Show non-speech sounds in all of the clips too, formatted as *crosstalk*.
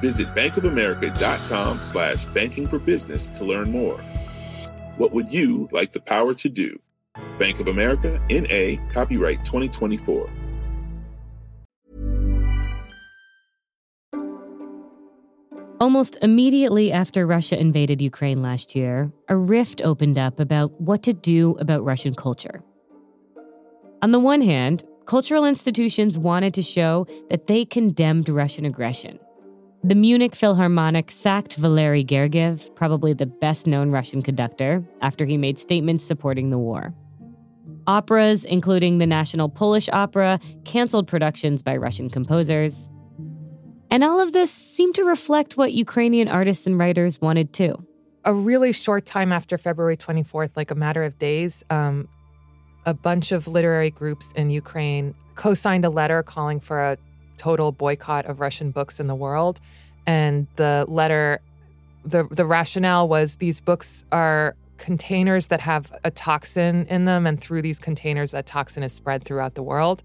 Visit bankofamerica.com slash banking for business to learn more. What would you like the power to do? Bank of America, N.A., copyright 2024. Almost immediately after Russia invaded Ukraine last year, a rift opened up about what to do about Russian culture. On the one hand, cultural institutions wanted to show that they condemned Russian aggression. The Munich Philharmonic sacked Valery Gergiev, probably the best known Russian conductor, after he made statements supporting the war. Operas, including the National Polish Opera, canceled productions by Russian composers. And all of this seemed to reflect what Ukrainian artists and writers wanted too. A really short time after February 24th, like a matter of days, um, a bunch of literary groups in Ukraine co signed a letter calling for a total boycott of Russian books in the world. And the letter, the, the rationale was these books are containers that have a toxin in them, and through these containers, that toxin is spread throughout the world.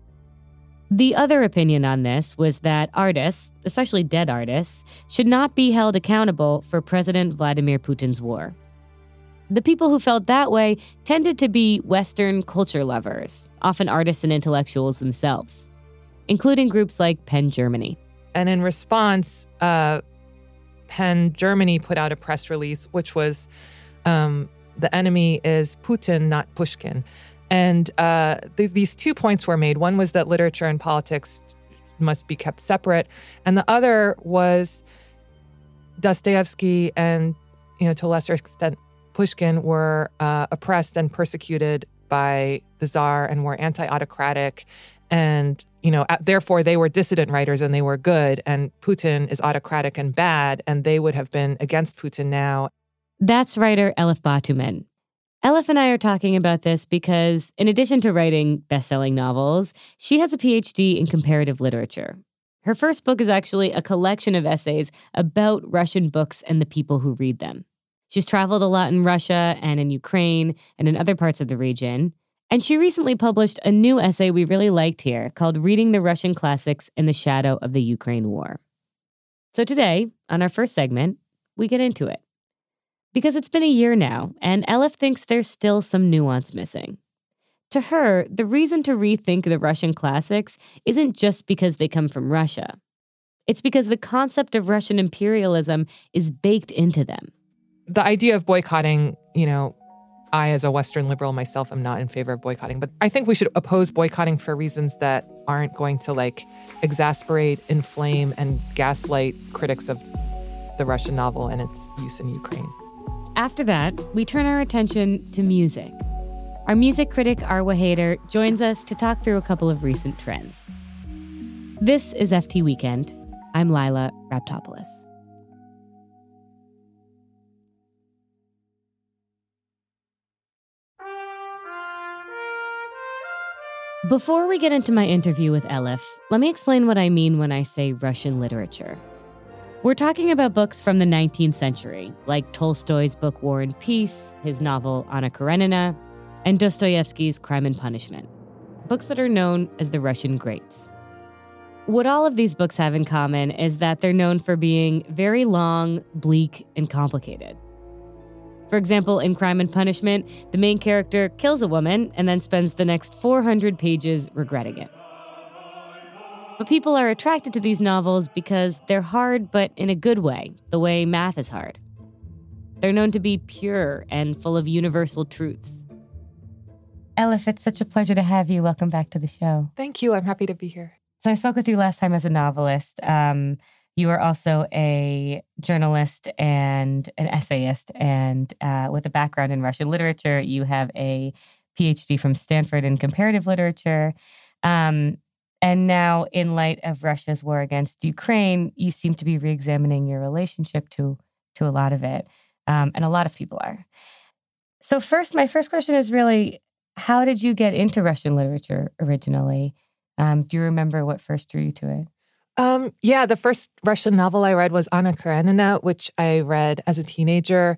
The other opinion on this was that artists, especially dead artists, should not be held accountable for President Vladimir Putin's war. The people who felt that way tended to be Western culture lovers, often artists and intellectuals themselves, including groups like PEN Germany. And in response, uh, PEN Germany put out a press release, which was um, the enemy is Putin, not Pushkin. And uh, th- these two points were made. One was that literature and politics must be kept separate, and the other was Dostoevsky and, you know, to a lesser extent, Pushkin were uh, oppressed and persecuted by the czar and were anti-autocratic, and you know, therefore they were dissident writers and they were good, and Putin is autocratic and bad, and they would have been against Putin now. That's writer Elif Batuman. Elif and I are talking about this because, in addition to writing best selling novels, she has a PhD in comparative literature. Her first book is actually a collection of essays about Russian books and the people who read them. She's traveled a lot in Russia and in Ukraine and in other parts of the region. And she recently published a new essay we really liked here called Reading the Russian Classics in the Shadow of the Ukraine War. So today, on our first segment, we get into it because it's been a year now, and Elif thinks there's still some nuance missing. To her, the reason to rethink the Russian classics isn't just because they come from Russia. It's because the concept of Russian imperialism is baked into them. The idea of boycotting, you know, I, as a Western liberal myself, am not in favor of boycotting, but I think we should oppose boycotting for reasons that aren't going to like exasperate, inflame, and gaslight critics of the Russian novel and its use in Ukraine. After that, we turn our attention to music. Our music critic, Arwa Haider, joins us to talk through a couple of recent trends. This is FT Weekend. I'm Lila Raptopoulos. Before we get into my interview with Elif, let me explain what I mean when I say Russian literature. We're talking about books from the 19th century, like Tolstoy's book War and Peace, his novel Anna Karenina, and Dostoevsky's Crime and Punishment, books that are known as the Russian greats. What all of these books have in common is that they're known for being very long, bleak, and complicated. For example, in Crime and Punishment, the main character kills a woman and then spends the next 400 pages regretting it. But people are attracted to these novels because they're hard, but in a good way, the way math is hard. They're known to be pure and full of universal truths. Elif, it's such a pleasure to have you. Welcome back to the show. Thank you. I'm happy to be here. So, I spoke with you last time as a novelist. Um, you are also a journalist and an essayist, and uh, with a background in Russian literature, you have a PhD from Stanford in comparative literature. Um, And now, in light of Russia's war against Ukraine, you seem to be re-examining your relationship to to a lot of it, um, and a lot of people are. So, first, my first question is really, how did you get into Russian literature originally? Um, do you remember what first drew you to it? Um, yeah, the first Russian novel I read was Anna Karenina, which I read as a teenager,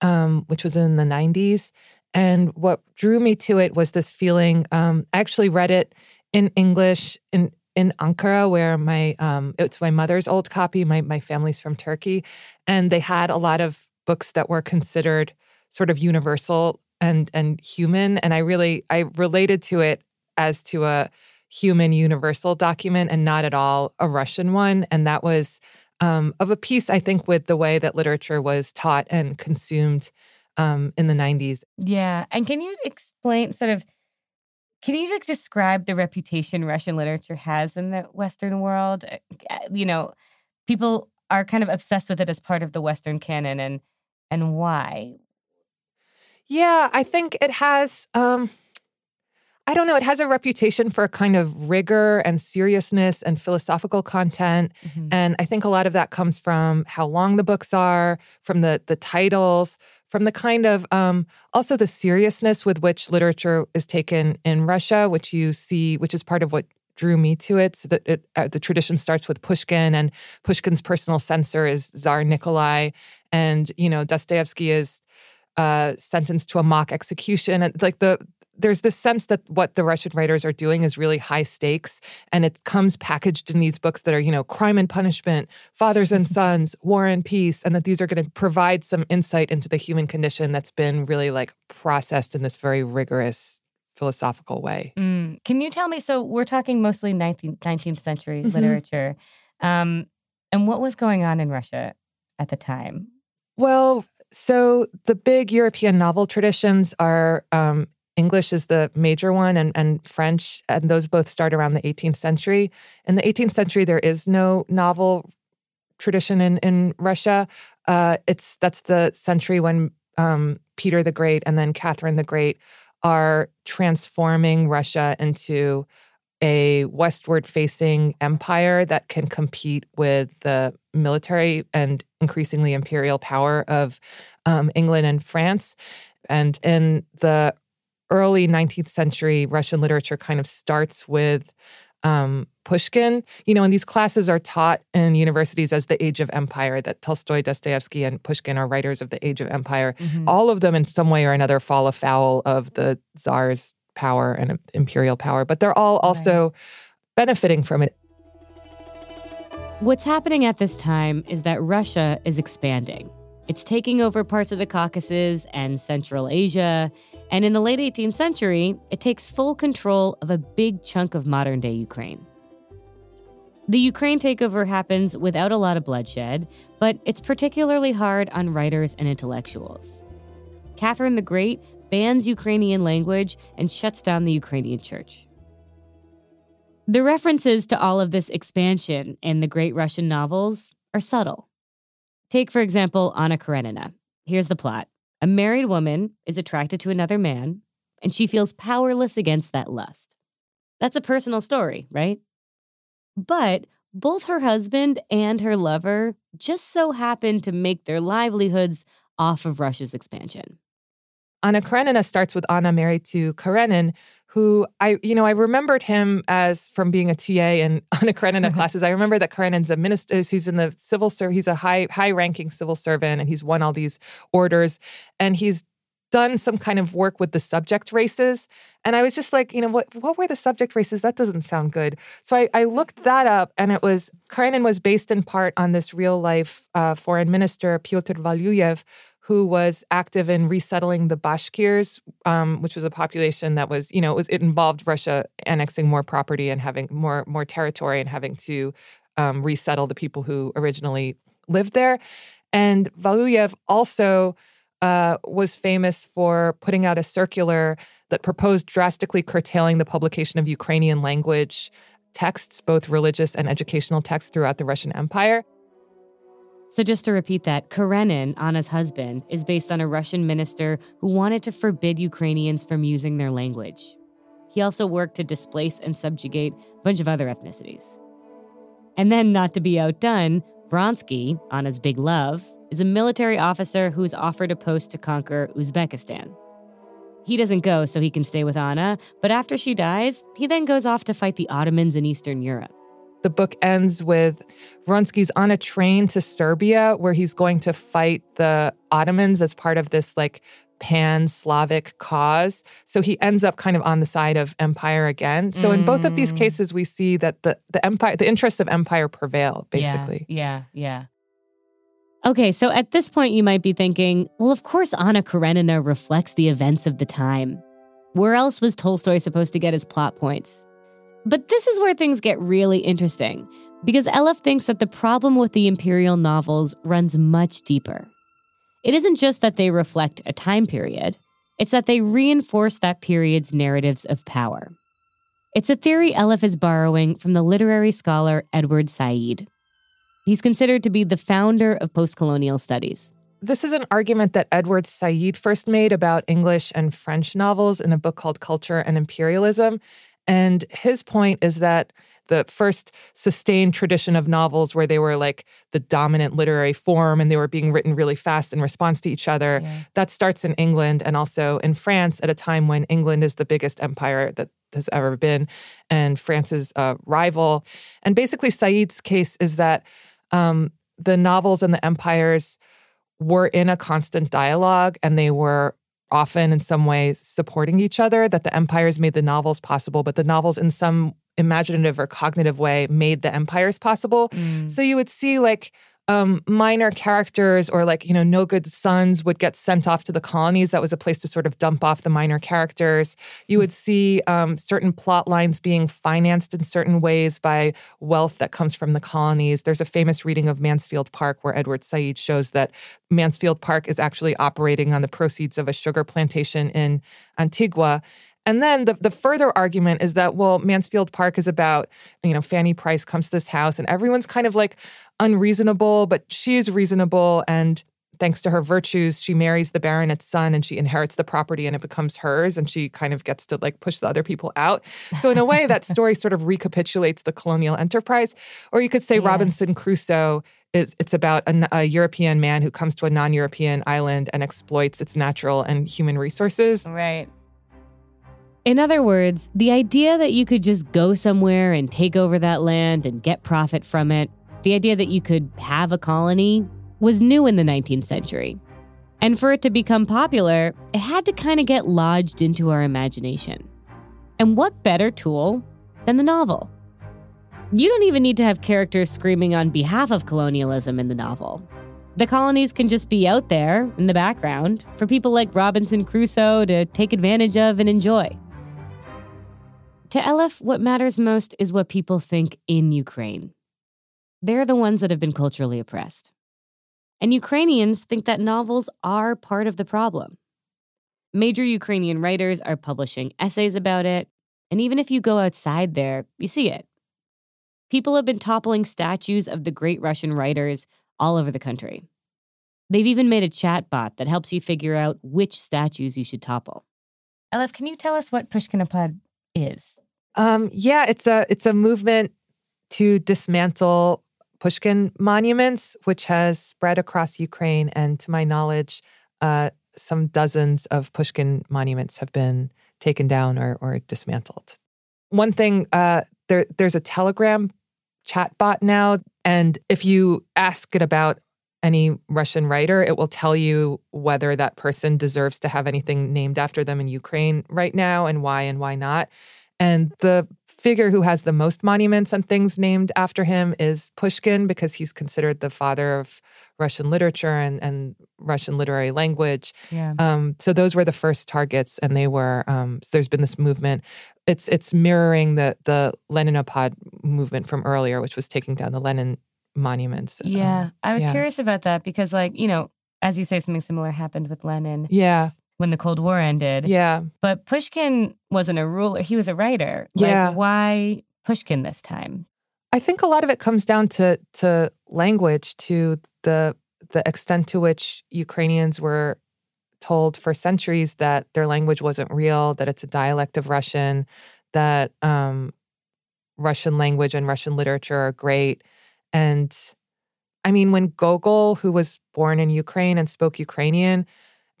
um, which was in the 90s. And what drew me to it was this feeling. Um, I actually read it in English in in Ankara, where my um, it's my mother's old copy. My my family's from Turkey, and they had a lot of books that were considered sort of universal and and human. And I really I related to it as to a human universal document and not at all a Russian one. And that was um, of a piece, I think, with the way that literature was taught and consumed um, in the 90s. Yeah. And can you explain sort of, can you like describe the reputation Russian literature has in the Western world? Uh, you know, people are kind of obsessed with it as part of the Western canon and and why? Yeah, I think it has um I don't know. It has a reputation for a kind of rigor and seriousness and philosophical content. Mm-hmm. And I think a lot of that comes from how long the books are, from the the titles, from the kind of um, also the seriousness with which literature is taken in Russia, which you see, which is part of what drew me to it. So that it, uh, the tradition starts with Pushkin, and Pushkin's personal censor is Tsar Nikolai, and you know Dostoevsky is uh, sentenced to a mock execution. And like the there's this sense that what the Russian writers are doing is really high stakes, and it comes packaged in these books that are, you know, crime and punishment, fathers and *laughs* sons, war and peace, and that these are going to provide some insight into the human condition that's been really like processed in this very rigorous philosophical way. Mm. Can you tell me? So we're talking mostly 19th, 19th century mm-hmm. literature, um, and what was going on in Russia at the time? Well, so the big European novel traditions are um, English is the major one, and, and French, and those both start around the 18th century. In the 18th century, there is no novel tradition in in Russia. Uh, it's that's the century when um, Peter the Great and then Catherine the Great are transforming Russia into a westward facing empire that can compete with the military and increasingly imperial power of um, England and France. And in the early 19th century Russian literature kind of starts with um, Pushkin. You know, and these classes are taught in universities as the age of empire, that Tolstoy, Dostoevsky, and Pushkin are writers of the age of empire. Mm-hmm. All of them, in some way or another, fall afoul of the czar's power and imperial power, but they're all also right. benefiting from it. What's happening at this time is that Russia is expanding. It's taking over parts of the Caucasus and Central Asia. And in the late 18th century, it takes full control of a big chunk of modern day Ukraine. The Ukraine takeover happens without a lot of bloodshed, but it's particularly hard on writers and intellectuals. Catherine the Great bans Ukrainian language and shuts down the Ukrainian church. The references to all of this expansion in the great Russian novels are subtle. Take, for example, Anna Karenina. Here's the plot A married woman is attracted to another man, and she feels powerless against that lust. That's a personal story, right? But both her husband and her lover just so happen to make their livelihoods off of Russia's expansion. Anna Karenina starts with Anna married to Karenin, who I, you know, I remembered him as from being a TA in Anna Karenina classes. I remember that Karenin's a minister. He's in the civil service. He's a high, high-ranking civil servant, and he's won all these orders. And he's done some kind of work with the subject races. And I was just like, you know, what what were the subject races? That doesn't sound good. So I, I looked that up, and it was Karenin was based in part on this real life uh, foreign minister Pyotr Valuyev, who was active in resettling the Bashkirs, um, which was a population that was, you know, it was it involved Russia annexing more property and having more more territory and having to um, resettle the people who originally lived there. And Valuyev also uh, was famous for putting out a circular that proposed drastically curtailing the publication of Ukrainian language texts, both religious and educational texts, throughout the Russian Empire. So, just to repeat that, Karenin, Anna's husband, is based on a Russian minister who wanted to forbid Ukrainians from using their language. he also worked to displace and subjugate a bunch of other ethnicities. And then, not to be outdone, Vronsky, Anna's big love, is a military officer who's offered a post to conquer Uzbekistan. He doesn't go so he can stay with Anna, but after she dies, he then goes off to fight the Ottomans in Eastern Europe. The book ends with Vronsky's on a train to Serbia where he's going to fight the Ottomans as part of this like pan Slavic cause. So he ends up kind of on the side of empire again. So in both of these Mm. cases, we see that the, the empire, the interests of empire prevail, basically. Yeah, yeah. Okay, so at this point, you might be thinking, well, of course, Anna Karenina reflects the events of the time. Where else was Tolstoy supposed to get his plot points? But this is where things get really interesting, because Elif thinks that the problem with the imperial novels runs much deeper. It isn't just that they reflect a time period, it's that they reinforce that period's narratives of power. It's a theory Elif is borrowing from the literary scholar Edward Said. He's considered to be the founder of postcolonial studies. This is an argument that Edward Said first made about English and French novels in a book called Culture and Imperialism. And his point is that the first sustained tradition of novels where they were like the dominant literary form and they were being written really fast in response to each other, that starts in England and also in France at a time when England is the biggest empire that has ever been and France's uh, rival. And basically, Said's case is that um, the novels and the empires were in a constant dialogue and they were often in some way supporting each other that the empires made the novels possible but the novels in some imaginative or cognitive way made the empires possible. Mm. So you would see like um, minor characters or like you know no good sons would get sent off to the colonies. That was a place to sort of dump off the minor characters. You would see um, certain plot lines being financed in certain ways by wealth that comes from the colonies. There's a famous reading of mansfield park where edward said shows that mansfield park is actually operating on the proceeds of a sugar plantation in antigua and then the, the further argument is that, well, Mansfield Park is about, you know, Fanny Price comes to this house and everyone's kind of like unreasonable, but she's reasonable. And thanks to her virtues, she marries the baronet's son and she inherits the property and it becomes hers. And she kind of gets to like push the other people out. So, in a way, that story sort of recapitulates the colonial enterprise. Or you could say Yeah. Robinson Crusoe is it's about a, a European man who comes to a non-European island and exploits its natural and human resources. Right. In other words, the idea that you could just go somewhere and take over that land and get profit from it, the idea that you could have a colony, was new in the 19th century. And for it to become popular, it had to kind of get lodged into our imagination. And what better tool than the novel? You don't even need to have characters screaming on behalf of colonialism in the novel. The colonies can just be out there in the background for people like Robinson Crusoe to take advantage of and enjoy. To Elif, what matters most is what people think in Ukraine. They're the ones that have been culturally oppressed. And Ukrainians think that novels are part of the problem. Major Ukrainian writers are publishing essays about it, and even if you go outside there, you see it. People have been toppling statues of the great Russian writers all over the country. They've even made a chat bot that helps you figure out which statues you should topple. Elif, can you tell us what Pushkinopad is? Um, yeah, it's a it's a movement to dismantle Pushkin monuments, which has spread across Ukraine, and to my knowledge, uh, some dozens of Pushkin monuments have been taken down or, or dismantled. One thing, uh, there there's a Telegram chatbot now, and if you ask it about any Russian writer, it will tell you whether that person deserves to have anything named after them in Ukraine right now and why and why not. And the figure who has the most monuments and things named after him is Pushkin because he's considered the father of Russian literature and, and Russian literary language. Yeah. Um, so those were the first targets, and they were. Um, so there's been this movement. It's it's mirroring the the Leninopad movement from earlier, which was taking down the Lenin monuments. Yeah. Um, I was yeah. curious about that because, like, you know, as you say, something similar happened with Lenin yeah, when the Cold War ended. yeah. But Pushkin wasn't a ruler, he was a writer. Yeah. Like, why Pushkin this time? I think a lot of it comes down to to language, to the the extent to which Ukrainians were told for centuries that their language wasn't real, that it's a dialect of Russian, that um, Russian language and Russian literature are great. And I mean, when Gogol, who was born in Ukraine and spoke Ukrainian,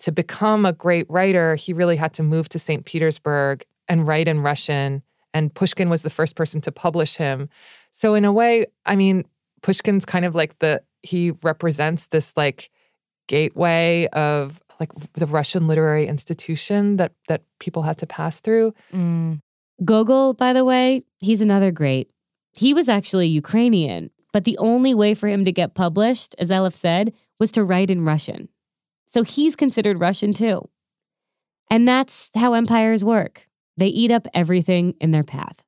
to become a great writer, he really had to move to St. Petersburg and write in Russian. And Pushkin was the first person to publish him. So, in a way, I mean, Pushkin's kind of like the, he represents this like gateway of like the Russian literary institution that that people had to pass through. Mm. Gogol, by the way, he's another great. He was actually Ukrainian, but the only way for him to get published, as Elif said, was to write in Russian. So he's considered Russian too. And that's how empires work. They eat up everything in their path.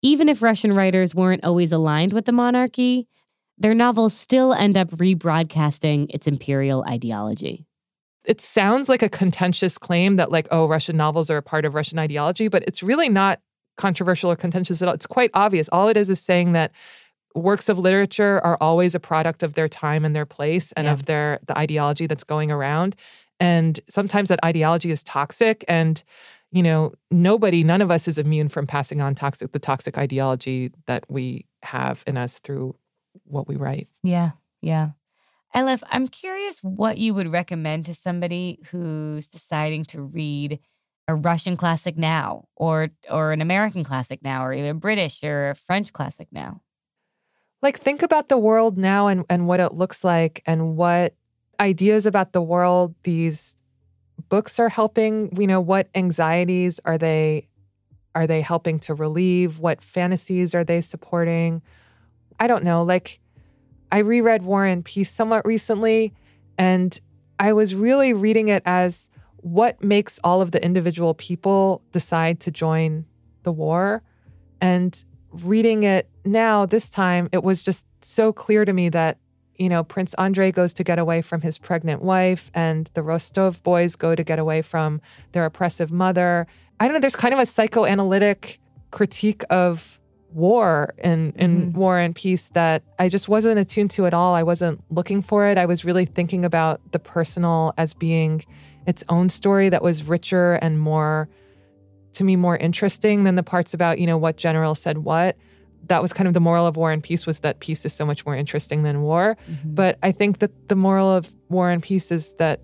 Even if Russian writers weren't always aligned with the monarchy, their novels still end up rebroadcasting its imperial ideology. It sounds like a contentious claim that, like, oh, Russian novels are a part of Russian ideology, but it's really not controversial or contentious at all. It's quite obvious. All it is is saying that works of literature are always a product of their time and their place and yeah. of their the ideology that's going around. And sometimes that ideology is toxic and you know, nobody, none of us is immune from passing on toxic the toxic ideology that we have in us through what we write. Yeah, yeah. Elif, I'm curious what you would recommend to somebody who's deciding to read a Russian classic now, or or an American classic now, or even a British or a French classic now. Like think about the world now and, and what it looks like and what ideas about the world these books are helping. You know, what anxieties are they are they helping to relieve? What fantasies are they supporting? I don't know, like I reread War and Peace somewhat recently, and I was really reading it as what makes all of the individual people decide to join the war. And reading it now, this time, it was just so clear to me that, you know, Prince Andrei goes to get away from his pregnant wife, and the Rostov boys go to get away from their oppressive mother. I don't know, there's kind of a psychoanalytic critique of war and in mm-hmm. war and peace that I just wasn't attuned to at all. I wasn't looking for it. I was really thinking about the personal as being its own story that was richer and more to me more interesting than the parts about, you know, what general said what. That was kind of the moral of War and Peace was that peace is so much more interesting than war. Mm-hmm. But I think that the moral of War and Peace is that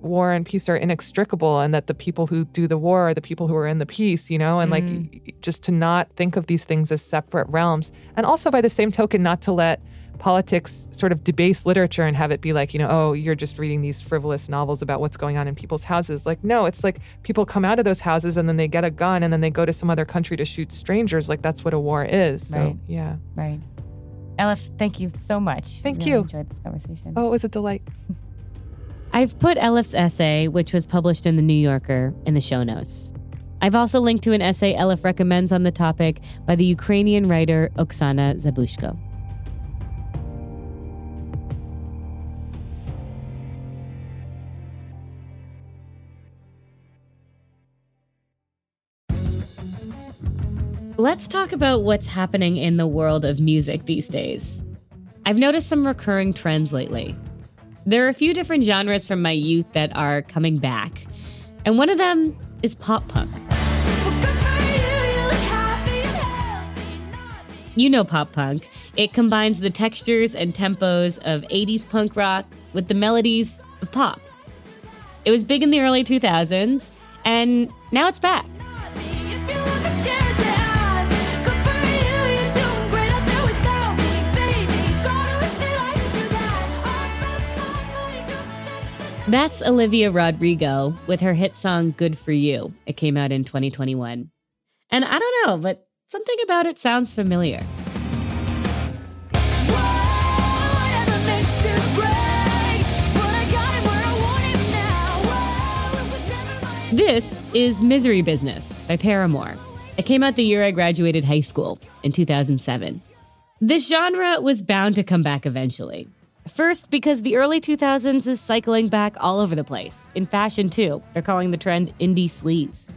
war and peace are inextricable and that the people who do the war are the people who are in the peace, you know, and mm. like just to not think of these things as separate realms. And also by the same token, not to let politics sort of debase literature and have it be like, you know, oh, you're just reading these frivolous novels about what's going on in people's houses. Like, no, it's like people come out of those houses and then they get a gun and then they go to some other country to shoot strangers. Like, that's what a war is. So, right. yeah. Right. Elif, thank you so much. Thank really you. enjoyed this conversation. Oh, it was a delight. *laughs* I've put Elif's essay, which was published in The New Yorker, in the show notes. I've also linked to an essay Elif recommends on the topic by the Ukrainian writer Oksana Zabushko. Let's talk about what's happening in the world of music these days. I've noticed some recurring trends lately. There are a few different genres from my youth that are coming back, and one of them is pop punk. You know pop punk. It combines the textures and tempos of 80s punk rock with the melodies of pop. It was big in the early 2000s, and now it's back. That's Olivia Rodrigo with her hit song Good For You. It came out in 2021. And I don't know, but something about it sounds familiar. This is Misery Business by Paramore. It came out the year I graduated high school in 2007. This genre was bound to come back eventually. First, because the early 2000s is cycling back all over the place. In fashion, too. They're calling the trend indie sleaze.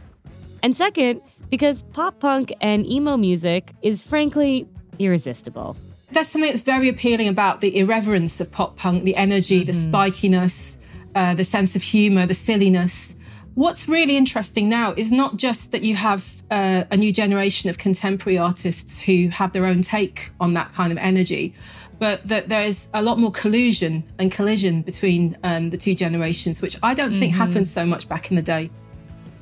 And second, because pop punk and emo music is frankly irresistible. There's something that's very appealing about the irreverence of pop punk, the energy, mm-hmm. the spikiness, uh, the sense of humor, the silliness. What's really interesting now is not just that you have uh, a new generation of contemporary artists who have their own take on that kind of energy, but that there is a lot more collusion and collision between um, the two generations, which I don't mm-hmm. think happened so much back in the day.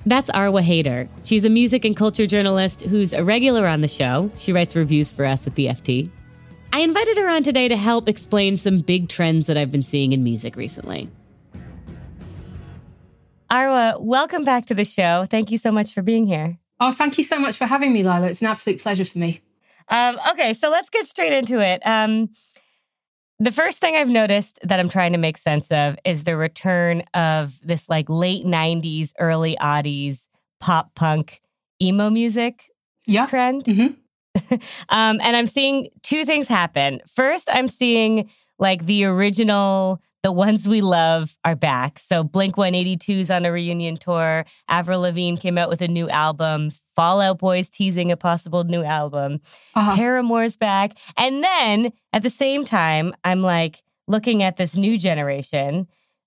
That's Arwa Haider. She's a music and culture journalist who's a regular on the show. She writes reviews for us at the FT. I invited her on today to help explain some big trends that I've been seeing in music recently. Arwa, welcome back to the show. Thank you so much for being here. Oh, thank you so much for having me, Lila. It's an absolute pleasure for me. Um, okay, so let's get straight into it. Um, the first thing I've noticed that I'm trying to make sense of is the return of this like late 90s, early oddies pop punk emo music yeah. trend. Mm-hmm. *laughs* um, and I'm seeing two things happen. First, I'm seeing like the original, the ones we love are back. So Blink 182's on a reunion tour. Avril Lavigne came out with a new album. Fall Out Boy's teasing a possible new album. Uh-huh. Paramore's back. And then at the same time, I'm like looking at this new generation,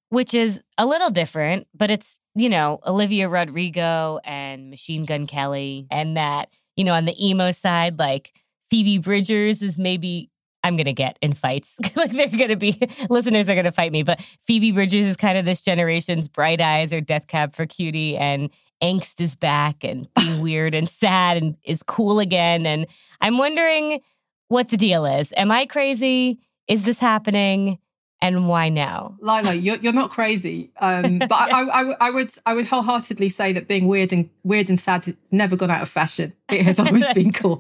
which is a little different, but it's, you know, Olivia Rodrigo and Machine Gun Kelly and that you know, on the emo side, like Phoebe Bridgers is maybe I'm gonna get in fights. *laughs* like they're gonna be listeners are gonna fight me, but Phoebe Bridgers is kind of this generation's bright eyes or death cab for cutie, and angst is back and being weird and sad and is cool again. And I'm wondering what the deal is. Am I crazy? Is this happening? And why now? Lila, you're, you're not crazy, um, *laughs* but I, I, I, would I would wholeheartedly say that being weird and weird and sad has never gone out of fashion. It has always been *laughs* cool.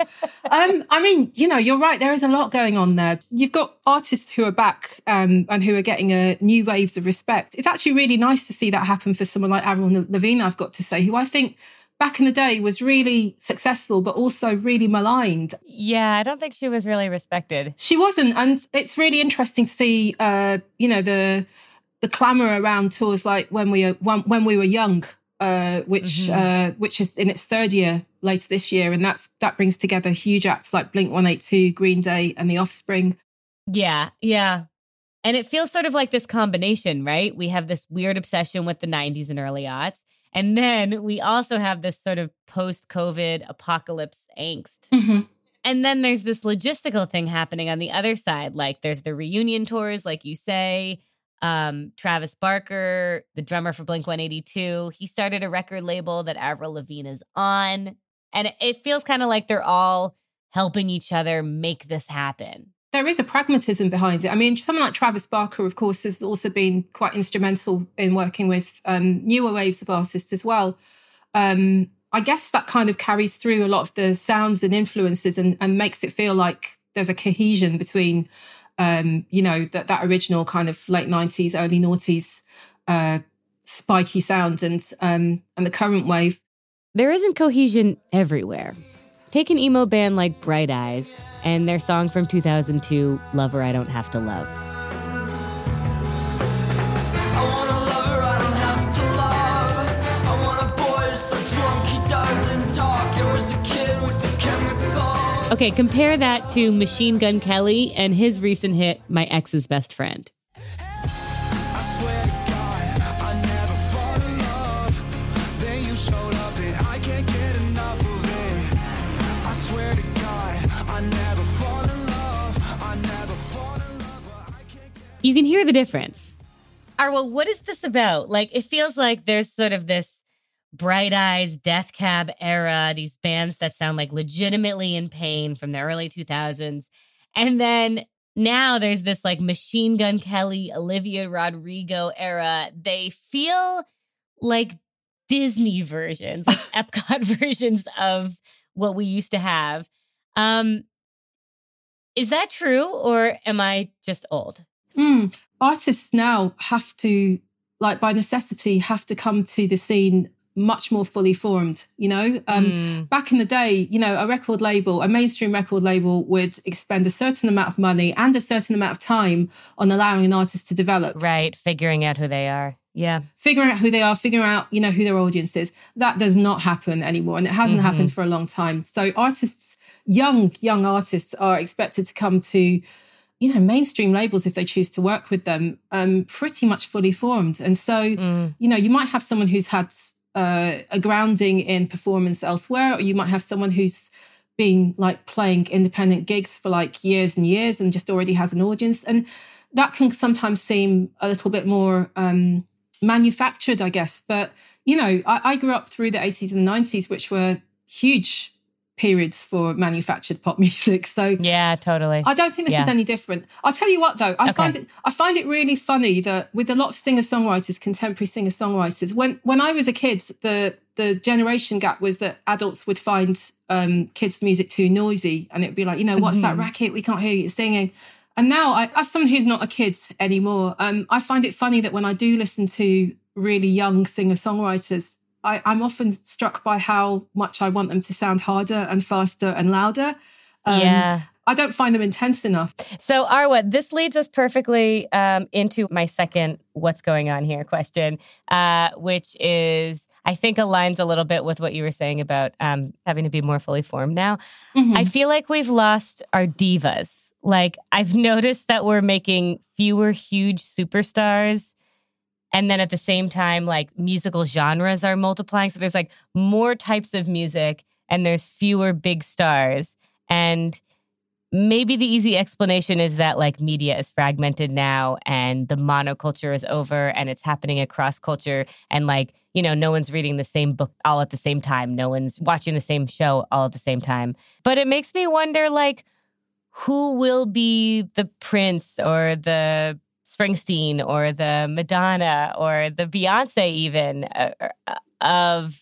Um, I mean, you know, you're right. There is a lot going on there. You've got artists who are back um, and who are getting a new waves of respect. It's actually really nice to see that happen for someone like Avril Lavigne. I've got to say, who I think back in the day was really successful, but also really maligned. Yeah, I don't think she was really respected. She wasn't, and it's really interesting to see, uh, you know, the the clamor around tours like when we when, when we were young, uh, which mm-hmm. uh, which is in its third year later this year, and that's that brings together huge acts like Blink One Eight Two, Green Day, and The Offspring. Yeah, yeah. And it feels sort of like this combination, right? We have this weird obsession with the 90s and early aughts. And then we also have this sort of post COVID apocalypse angst. Mm-hmm. And then there's this logistical thing happening on the other side. Like there's the reunion tours, like you say. Um, Travis Barker, the drummer for Blink 182, he started a record label that Avril Lavigne is on. And it feels kind of like they're all helping each other make this happen there is a pragmatism behind it. I mean, someone like Travis Barker, of course, has also been quite instrumental in working with um, newer waves of artists as well. Um, I guess that kind of carries through a lot of the sounds and influences and, and makes it feel like there's a cohesion between, um, you know, that, that original kind of late 90s, early noughties uh, spiky sound and, um, and the current wave. There isn't cohesion everywhere. Take an emo band like Bright Eyes and their song from 2002, Lover I Don't Have to Love. Okay, compare that to Machine Gun Kelly and his recent hit, My Ex's Best Friend. You can hear the difference. Arwa, what is this about? Like, it feels like there's sort of this Bright Eyes, Death Cab era, these bands that sound like legitimately in pain from the early 2000s. And then now there's this like Machine Gun Kelly, Olivia Rodrigo era. They feel like Disney versions, like *laughs* Epcot *laughs* versions of what we used to have. Um, is that true or am I just old? Mm. Artists now have to, like by necessity, have to come to the scene much more fully formed you know um, mm. back in the day you know a record label a mainstream record label would expend a certain amount of money and a certain amount of time on allowing an artist to develop right figuring out who they are yeah figuring out who they are figuring out you know who their audience is that does not happen anymore and it hasn't mm-hmm. happened for a long time so artists young young artists are expected to come to you know, mainstream labels, if they choose to work with them, um, pretty much fully formed. And so, mm. you know, you might have someone who's had uh, a grounding in performance elsewhere, or you might have someone who's been like playing independent gigs for like years and years and just already has an audience. And that can sometimes seem a little bit more um, manufactured, I guess. But, you know, I, I grew up through the 80s and the 90s, which were huge periods for manufactured pop *laughs* music. So yeah, totally. I don't think this yeah. is any different. I'll tell you what though, I okay. find it I find it really funny that with a lot of singer songwriters, contemporary singer songwriters, when when I was a kid, the the generation gap was that adults would find um, kids' music too noisy, and it'd be like, you know, what's that mm-hmm. racket? We can't hear you singing. And now, I, as someone who's not a kid anymore, um, I find it funny that when I do listen to really young singer songwriters, I, am often struck by how much I want them to sound harder and faster and louder. Um, yeah. I don't find them intense enough. So, Arwa, this leads us perfectly um, into my second what's going on here question, uh, which is, I think, aligns a little bit with what you were saying about um, having to be more fully formed now. Mm-hmm. I feel like we've lost our divas. Like, I've *laughs* noticed that we're making fewer huge superstars and then at the same time like musical genres are multiplying. So there's like more types of music and there's fewer big stars. And maybe the easy explanation is that like media is fragmented now and the monoculture is over and it's happening across culture. And like you know no one's reading the same book all at the same time. No one's watching the same show all at the same time. But it makes me wonder like who will be the prince or the Springsteen or the Madonna or the Beyonce, even uh, uh, of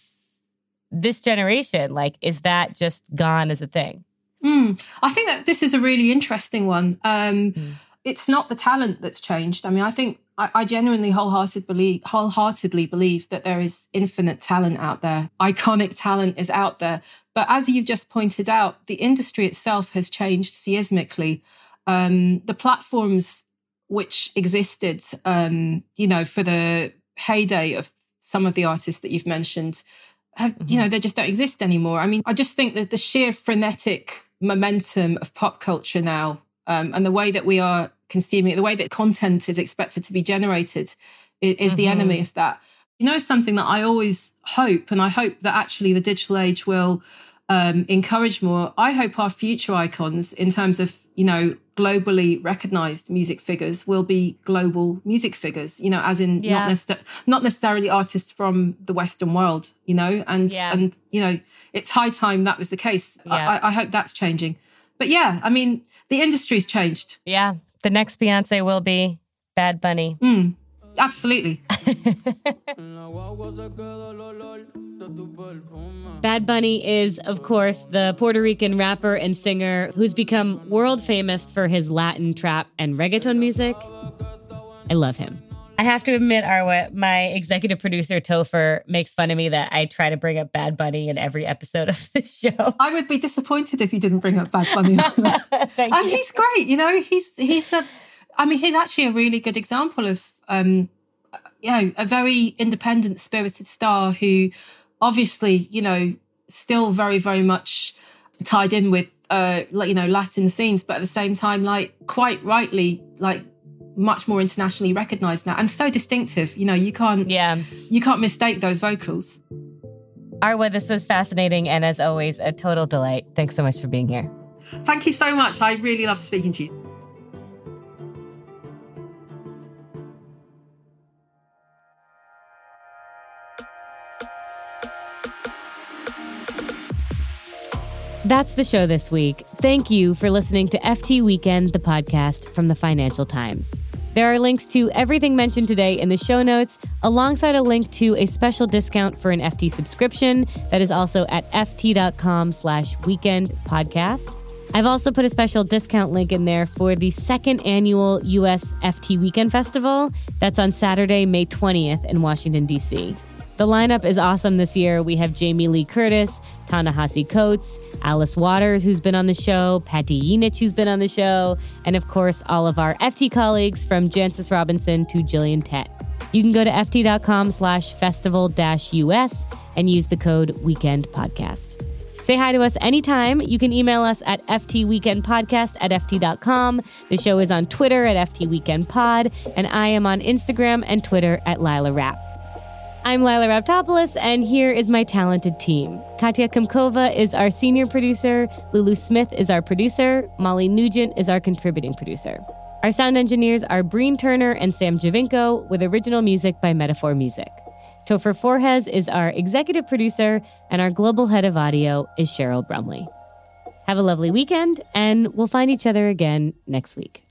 this generation? Like, is that just gone as a thing? Mm, I think that this is a really interesting one. Um, mm. It's not the talent that's changed. I mean, I think I, I genuinely wholeheartedly believe, wholeheartedly believe that there is infinite talent out there. Iconic talent is out there. But as you've just pointed out, the industry itself has changed seismically. Um, the platforms which existed, um, you know, for the heyday of some of the artists that you've mentioned, have, mm-hmm. you know, they just don't exist anymore. I mean, I just think that the sheer frenetic momentum of pop culture now um, and the way that we are consuming it, the way that content is expected to be generated is, is mm-hmm. the enemy of that. You know, something that I always hope, and I hope that actually the digital age will um, encourage more. I hope our future icons, in terms of you know globally recognized music figures will be global music figures you know as in yeah. not, necessar- not necessarily artists from the western world you know and yeah. and you know it's high time that was the case yeah. I, I hope that's changing but yeah i mean the industry's changed yeah the next beyonce will be bad bunny mm, absolutely Bad Bunny is, of course, the Puerto Rican rapper and singer who's become world famous for his Latin trap and reggaeton music. I love him. I have to admit, Arwa, my executive producer Topher makes fun of me that I try to bring up Bad Bunny in every episode of this show. I would be disappointed if you didn't bring up Bad Bunny. *laughs* and you. he's great, you know. He's he's a, I mean, he's actually a really good example of, um, you know, a very independent, spirited star who obviously, you know, still very, very much tied in with, uh, you know, Latin scenes, but at the same time, like quite rightly, like much more internationally recognized now and so distinctive. You know, you can't, yeah, you can't mistake those vocals. Arwa, this was fascinating and as always, a total delight. Thanks so much for being here. Thank you so much. I really love speaking to you. That's the show this week. Thank you for listening to FT Weekend, the podcast from the Financial Times. There are links to everything mentioned today in the show notes, alongside a link to a special discount for an FT subscription that is also at ft.com slash weekend podcast. I've also put a special discount link in there for the second annual US FT Weekend Festival. That's on Saturday, May 20th in Washington, D.C. The lineup is awesome this year. We have Jamie Lee Curtis, Ta-Nehisi Coates, Alice Waters, who's been on the show, Pati Jinich, who's been on the show, and of course, all of our FT colleagues from Jancis Robinson to Gillian Tett. You can go to ft.com slash festival dash US and use the code weekend podcast. Say hi to us anytime. You can email us at ftweekendpodcast at ft.com. The show is on Twitter at ftweekendpod, and I am on Instagram and Twitter at Lila Rapp. I'm Lila Raptopoulos, and here is my talented team. Katya Kumkova is our senior producer, Lulu Smith is our producer, Molly Nugent is our contributing producer. Our sound engineers are Breen Turner and Sam Giovinco, with original music by Metaphor Music. Topher Forhecz is our executive producer, and our global head of audio is Cheryl Brumley. Have a lovely weekend, and we'll find each other again next week.